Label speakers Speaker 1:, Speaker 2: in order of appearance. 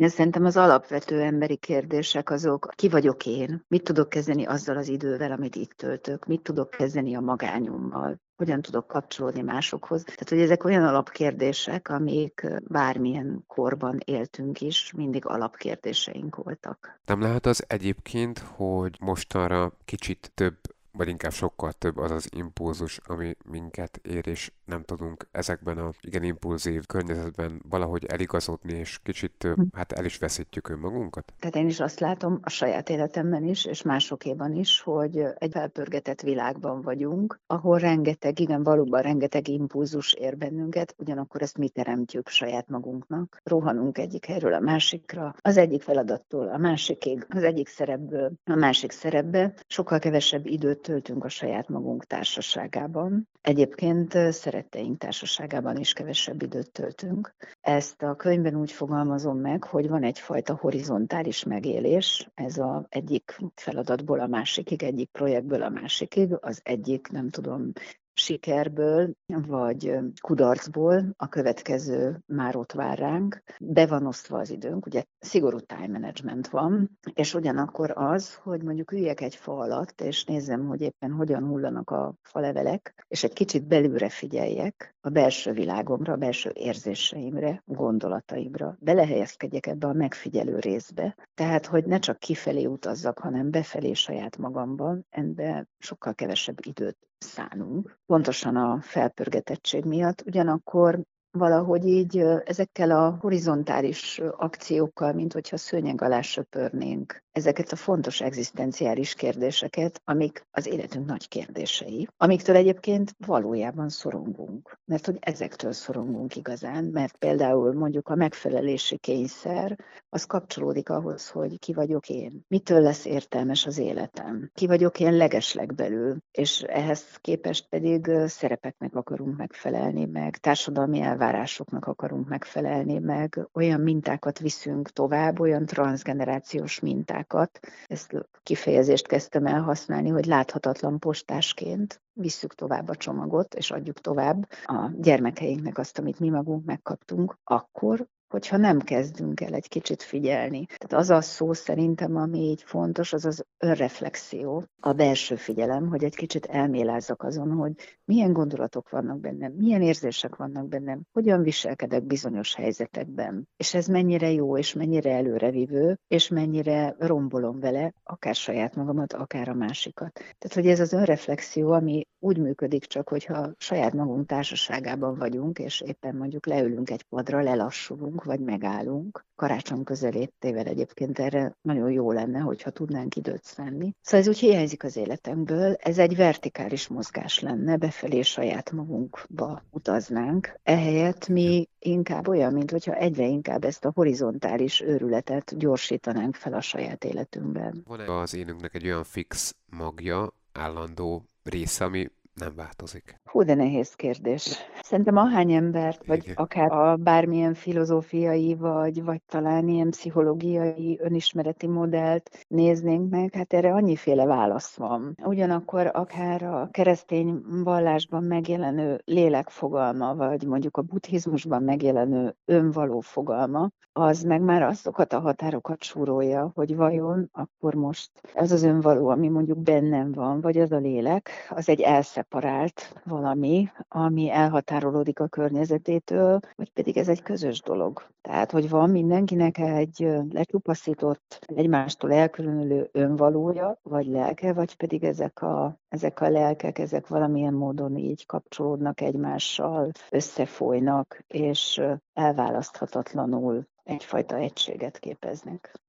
Speaker 1: Én szerintem az alapvető emberi kérdések azok, ki vagyok én, mit tudok kezdeni azzal az idővel, amit itt töltök, mit tudok kezdeni a magányommal, hogyan tudok kapcsolódni másokhoz. Tehát, hogy ezek olyan alapkérdések, amik bármilyen korban éltünk is, mindig alapkérdéseink voltak.
Speaker 2: Nem lehet az egyébként, hogy mostanra kicsit több vagy inkább sokkal több az az impulzus, ami minket ér, és nem tudunk ezekben a igen impulzív környezetben valahogy eligazodni, és kicsit hm. hát el is veszítjük önmagunkat?
Speaker 1: Tehát én is azt látom a saját életemben is, és másokéban is, hogy egy felpörgetett világban vagyunk, ahol rengeteg, igen, valóban rengeteg impulzus ér bennünket, ugyanakkor ezt mi teremtjük saját magunknak. Rohanunk egyik helyről a másikra, az egyik feladattól a másikig, az egyik szerepből a másik szerepbe, sokkal kevesebb időt töltünk a saját magunk társaságában. Egyébként szeretteink társaságában is kevesebb időt töltünk. Ezt a könyvben úgy fogalmazom meg, hogy van egyfajta horizontális megélés, ez az egyik feladatból a másikig, egyik projektből a másikig, az egyik, nem tudom, sikerből vagy kudarcból a következő már ott vár ránk. Be van osztva az időnk, ugye szigorú time management van, és ugyanakkor az, hogy mondjuk üljek egy fa alatt, és nézzem, hogy éppen hogyan hullanak a falevelek, és egy kicsit belülre figyeljek a belső világomra, a belső érzéseimre, gondolataimra. Belehelyezkedjek ebbe a megfigyelő részbe. Tehát, hogy ne csak kifelé utazzak, hanem befelé saját magamban, ebbe sokkal kevesebb időt szánunk, pontosan a felpörgetettség miatt, ugyanakkor valahogy így ezekkel a horizontális akciókkal, mint hogyha szőnyeg alá söpörnénk ezeket a fontos egzisztenciális kérdéseket, amik az életünk nagy kérdései, amiktől egyébként valójában szorongunk. Mert hogy ezektől szorongunk igazán, mert például mondjuk a megfelelési kényszer, az kapcsolódik ahhoz, hogy ki vagyok én, mitől lesz értelmes az életem, ki vagyok én legesleg belül, és ehhez képest pedig szerepeknek akarunk megfelelni, meg társadalmi elvárásoknak akarunk megfelelni, meg olyan mintákat viszünk tovább, olyan transgenerációs minták, postákat. Ezt kifejezést kezdtem el használni, hogy láthatatlan postásként visszük tovább a csomagot, és adjuk tovább a gyermekeinknek azt, amit mi magunk megkaptunk, akkor hogyha nem kezdünk el egy kicsit figyelni. Tehát az a szó szerintem, ami így fontos, az az önreflexió, a belső figyelem, hogy egy kicsit elmélázzak azon, hogy milyen gondolatok vannak bennem, milyen érzések vannak bennem, hogyan viselkedek bizonyos helyzetekben, és ez mennyire jó, és mennyire előrevívő, és mennyire rombolom vele, akár saját magamat, akár a másikat. Tehát, hogy ez az önreflexió, ami úgy működik csak, hogyha saját magunk társaságában vagyunk, és éppen mondjuk leülünk egy padra, lelassulunk, vagy megállunk. Karácsony közelétével egyébként erre nagyon jó lenne, hogyha tudnánk időt szánni. Szóval ez úgy hiányzik az életünkből. Ez egy vertikális mozgás lenne, befelé saját magunkba utaznánk. Ehelyett mi inkább olyan, mint hogyha egyre inkább ezt a horizontális őrületet gyorsítanánk fel a saját életünkben.
Speaker 2: Van-e az énünknek egy olyan fix magja, állandó része, ami nem változik?
Speaker 1: Hú, de nehéz kérdés. Szerintem ahány embert, vagy Igen. akár a bármilyen filozófiai, vagy, vagy talán ilyen pszichológiai, önismereti modellt néznénk meg, hát erre annyiféle válasz van. Ugyanakkor akár a keresztény vallásban megjelenő lélekfogalma, vagy mondjuk a buddhizmusban megjelenő önvaló fogalma, az meg már azokat a határokat súrolja, hogy vajon akkor most ez az önvaló, ami mondjuk bennem van, vagy az a lélek, az egy elszeparált valami, ami elhatárolódik a környezetétől, vagy pedig ez egy közös dolog. Tehát, hogy van mindenkinek egy lecsupaszított, egymástól elkülönülő önvalója, vagy lelke, vagy pedig ezek a, ezek a lelkek, ezek valamilyen módon így kapcsolódnak egymással, összefolynak, és elválaszthatatlanul egyfajta egységet képeznek.